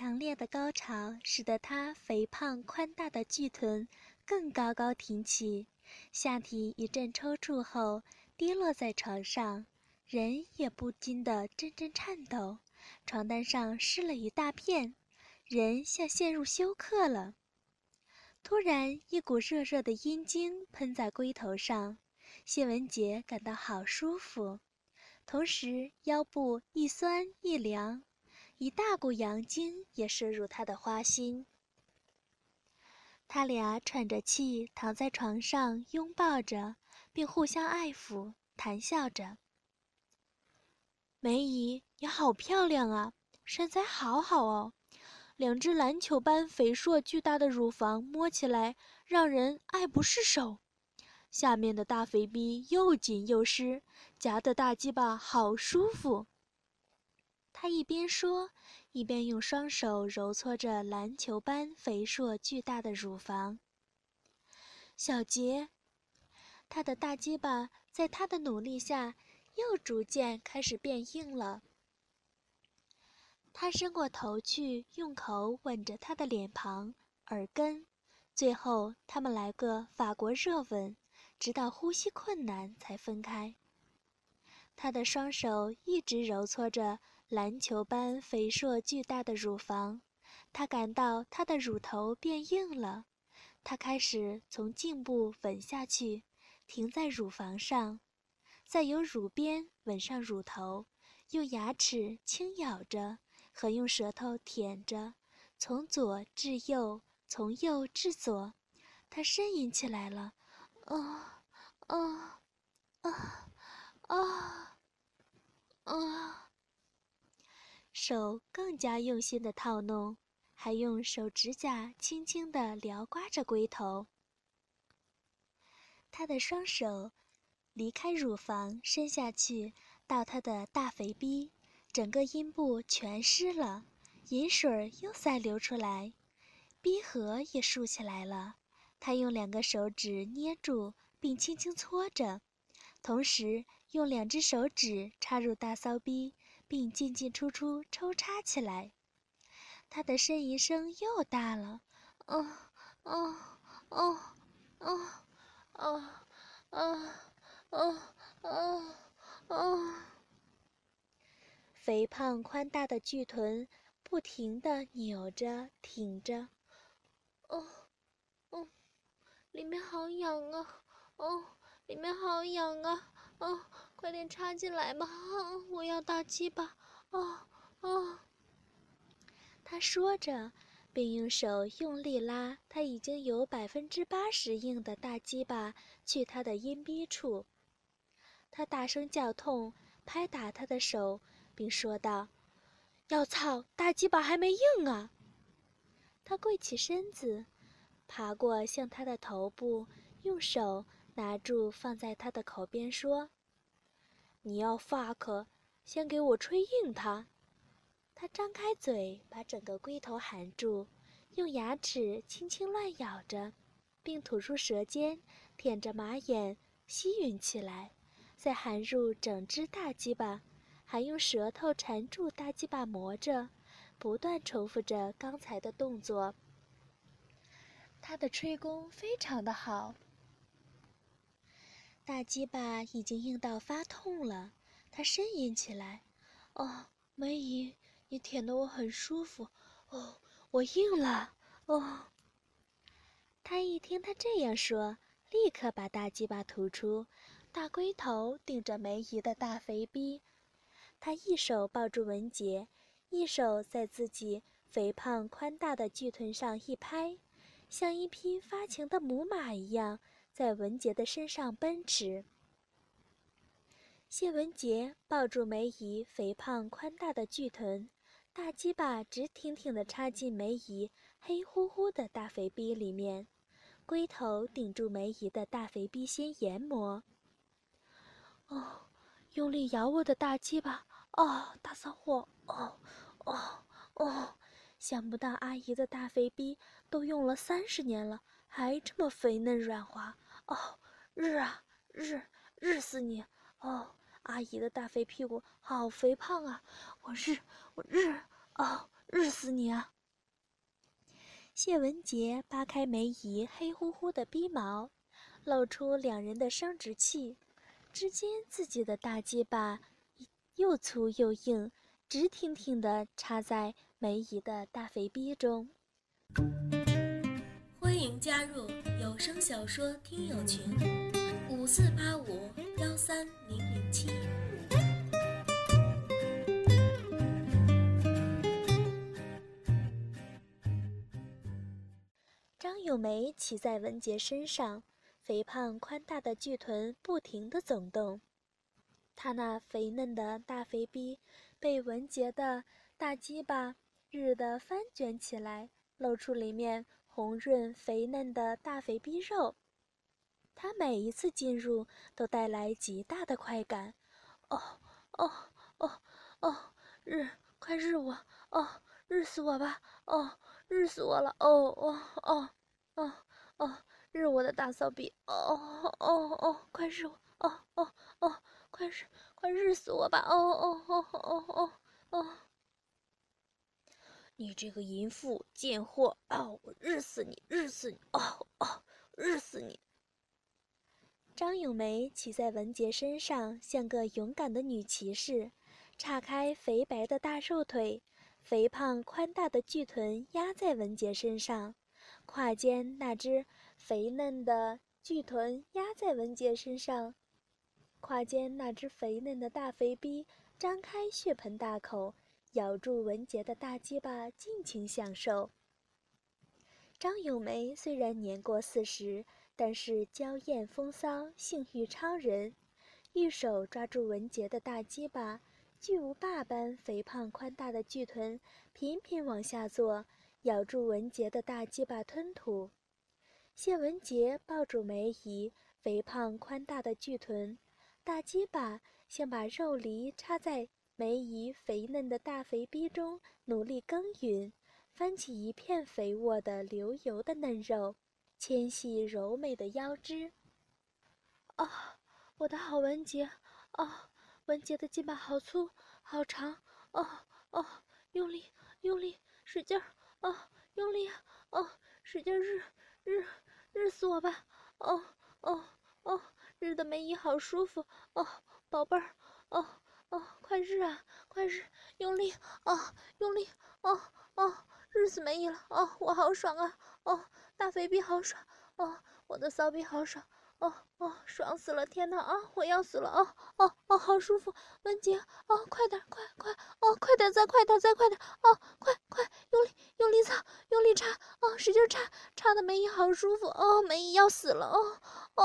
强烈的高潮使得她肥胖宽大的巨臀更高高挺起，下体一阵抽搐后跌落在床上，人也不禁的阵阵颤抖，床单上湿了一大片，人像陷入休克了。突然，一股热热的阴茎喷在龟头上，谢文杰感到好舒服，同时腰部一酸一凉，一大股阳精也射入他的花心。他俩喘着气躺在床上，拥抱着，并互相爱抚，谈笑着。梅姨，你好漂亮啊，身材好好哦。两只篮球般肥硕巨大的乳房摸起来让人爱不释手，下面的大肥逼又紧又湿，夹的大鸡巴好舒服。他一边说，一边用双手揉搓着篮球般肥硕巨大的乳房。小杰，他的大鸡巴在他的努力下又逐渐开始变硬了。他伸过头去，用口吻着他的脸庞、耳根，最后他们来个法国热吻，直到呼吸困难才分开。他的双手一直揉搓着篮球般肥硕巨大的乳房，他感到他的乳头变硬了。他开始从颈部吻下去，停在乳房上，再由乳边吻上乳头，用牙齿轻咬着。和用舌头舔着，从左至右，从右至左，他呻吟起来了，啊啊啊啊啊！手更加用心的套弄，还用手指甲轻轻地撩刮着龟头。他的双手离开乳房，伸下去到他的大肥逼。整个阴部全湿了，饮水又再流出来，逼核也竖起来了。他用两个手指捏住并轻轻搓着，同时用两只手指插入大骚逼，并进进出出抽插起来。他的呻吟声又大了，哦哦哦哦哦哦哦哦哦。肥胖宽大的巨臀不停地扭着、挺着，哦，哦，里面好痒啊！哦，里面好痒啊！哦，快点插进来吧！我要大鸡巴！哦，哦。他说着，并用手用力拉他已经有百分之八十硬的大鸡巴去他的阴逼处。他大声叫痛，拍打他的手。并说道：“要操，大鸡巴还没硬啊！”他跪起身子，爬过向他的头部，用手拿住放在他的口边说：“你要 fuck，先给我吹硬它。”他张开嘴，把整个龟头含住，用牙齿轻轻乱咬着，并吐出舌尖，舔着马眼吸吮起来，再含入整只大鸡巴。还用舌头缠住大鸡巴磨着，不断重复着刚才的动作。他的吹功非常的好。大鸡巴已经硬到发痛了，他呻吟起来：“哦，梅姨，你舔得我很舒服。哦，我硬了。哦。”他一听他这样说，立刻把大鸡巴吐出，大龟头顶着梅姨的大肥逼。他一手抱住文杰，一手在自己肥胖宽大的巨臀上一拍，像一匹发情的母马一样在文杰的身上奔驰。谢文杰抱住梅姨肥胖宽大的巨臀，大鸡巴直挺挺地插进梅姨黑乎乎的大肥逼里面，龟头顶住梅姨的大肥逼先研磨。哦，用力咬我的大鸡巴！哦，大骚货！哦，哦，哦！想不到阿姨的大肥逼都用了三十年了，还这么肥嫩软滑。哦，日啊，日，日死你！哦，阿姨的大肥屁股好肥胖啊！我日，我日！哦，日死你啊！谢文杰扒开梅姨黑乎乎的逼毛，露出两人的生殖器，只见自己的大鸡巴又粗又硬，直挺挺的插在梅姨的大肥逼中。欢迎加入有声小说听友群：五四八五幺三零零七。张咏梅骑在文杰身上，肥胖宽大的巨臀不停地总动。她那肥嫩的大肥逼被文杰的大鸡巴日的翻卷起来，露出里面红润肥嫩的大肥逼肉。他每一次进入都带来极大的快感。哦哦哦哦，日，快日我！哦，日死我吧！哦，日死我了！哦哦哦。哦哦，日我的大骚逼！哦哦哦，快日我！哦哦哦，快日快日死我吧！哦哦哦哦哦哦！你这个淫妇贱货！哦，我日死你！日死你！哦哦，日死你！张咏梅骑在文杰身上，像个勇敢的女骑士，岔开肥白的大瘦腿，肥胖宽大的巨臀压在文杰身上。胯间那只肥嫩的巨臀压在文杰身上，胯间那只肥嫩的大肥逼张开血盆大口，咬住文杰的大鸡巴，尽情享受。张咏梅虽然年过四十，但是娇艳风骚，性欲超人，一手抓住文杰的大鸡巴，巨无霸般肥胖宽大的巨臀频频往下坐。咬住文杰的大鸡巴吞吐，谢文杰抱住梅姨肥胖宽大的巨臀，大鸡巴像把肉梨插在梅姨肥嫩的大肥逼中，努力耕耘，翻起一片肥沃的流油的嫩肉，纤细柔美的腰肢。啊，我的好文杰！啊，文杰的鸡巴好粗好长！哦哦，用力用力，使劲儿！哦，用力！哦，使劲日日日死我吧！哦哦哦，日的梅姨好舒服！哦，宝贝儿！哦哦，快日啊！快日！用力！哦，用力！哦哦，日死梅姨了！哦，我好爽啊！哦，大肥逼好爽！哦，我的骚逼好爽！哦哦，爽死了！天哪啊，我要死了！哦哦哦，好舒服！文杰，哦，快点，快快，哦，快点，再快点，再快点！哦，快快，用力用力擦，用力插！哦，使劲插，插的梅姨好舒服！哦，梅姨要死了！哦哦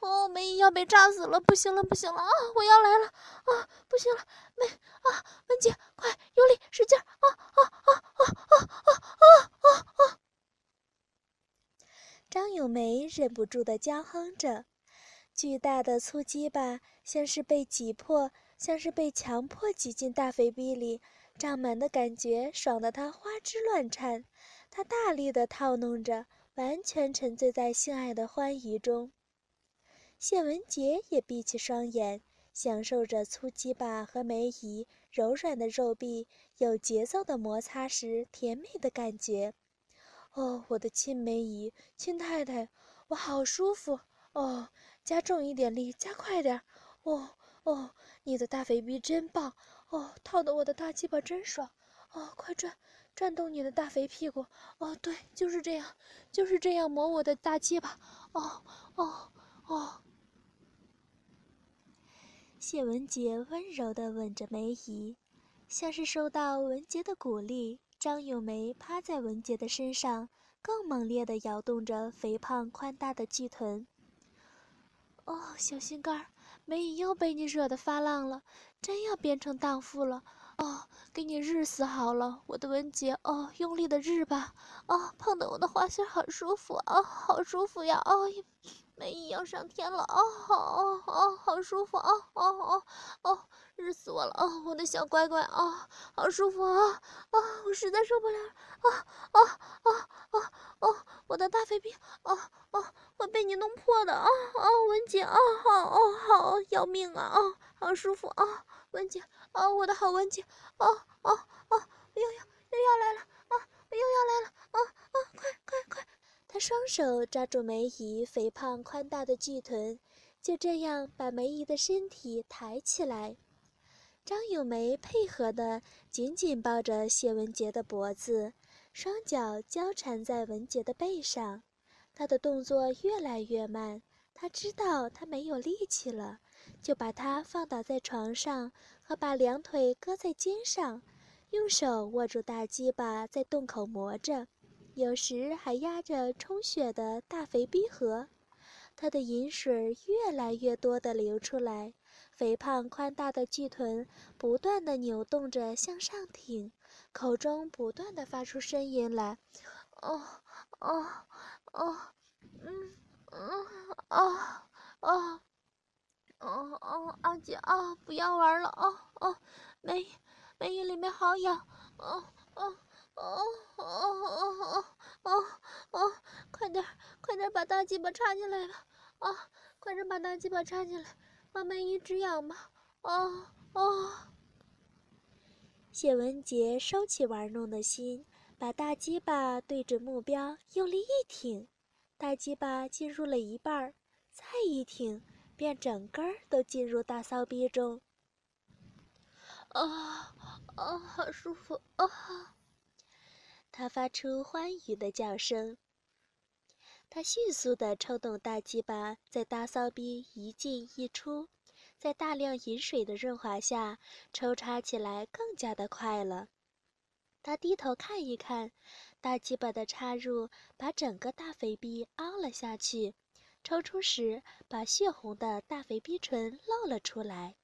哦，梅姨要被炸死了！不行了，不行了！啊，我要来了！啊，不行了，梅啊，忍不住的娇哼着，巨大的粗鸡巴像是被挤破，像是被强迫挤进大肥逼里，胀满的感觉爽得他花枝乱颤。他大力的套弄着，完全沉醉在性爱的欢愉中。谢文杰也闭起双眼，享受着粗鸡巴和梅姨柔软的肉壁有节奏的摩擦时甜美的感觉。哦，我的亲梅姨，亲太太，我好舒服哦！加重一点力，加快点！哦哦，你的大肥逼真棒哦，套的我的大鸡巴真爽哦！快转，转动你的大肥屁股哦！对，就是这样，就是这样磨我的大鸡巴哦哦哦！谢文杰温柔地吻着梅姨，像是受到文杰的鼓励。张咏梅趴在文杰的身上，更猛烈地摇动着肥胖宽大的巨臀。哦，小心肝儿，梅姨又被你惹得发浪了，真要变成荡妇了。哦，给你日死好了，我的文杰。哦，用力的日吧。哦，碰得我的花心好舒服哦，好舒服呀。哦。梅姨要上天了啊！好哦哦，好舒服啊哦哦哦，热死我了哦！我的小乖乖啊，好舒服啊啊！我实在受不了啊啊啊啊啊！我的大飞兵啊啊，会被你弄破的啊啊！文姐啊，好哦好，要命啊啊，好舒服啊！文姐啊，我的好文姐啊啊啊！又要又要来了啊！又要来了啊啊！快快快！他双手抓住梅姨肥胖宽大的巨臀，就这样把梅姨的身体抬起来。张咏梅配合地紧紧抱着谢文杰的脖子，双脚交缠在文杰的背上。他的动作越来越慢，他知道他没有力气了，就把她放倒在床上，和把两腿搁在肩上，用手握住大鸡巴在洞口磨着，有时还压着充血的大肥逼河。她的饮水越来越多地流出来。肥胖宽大的巨臀不断地扭动着向上挺，口中不断地发出声音来：“哦，哦，哦，嗯，嗯，哦，哦，哦，哦，阿姐啊，不要玩了，哦，哦，梅，梅姨里面好痒，哦，哦，哦，哦，哦，哦，哦，快点，快点把大鸡巴插进来吧，啊，快点把大鸡巴插进来。”慢慢一直养吧！哦哦。谢文杰收起玩弄的心，把大鸡巴对准目标，用力一挺，大鸡巴进入了一半儿，再一挺，便整根儿都进入大骚逼中。啊啊，好舒服啊！他发出欢愉的叫声。他迅速地抽动大鸡巴，在大骚逼一进一出，在大量饮水的润滑下，抽插起来更加的快了。他低头看一看，大鸡巴的插入把整个大肥逼凹了下去，抽出时把血红的大肥逼唇露了出来。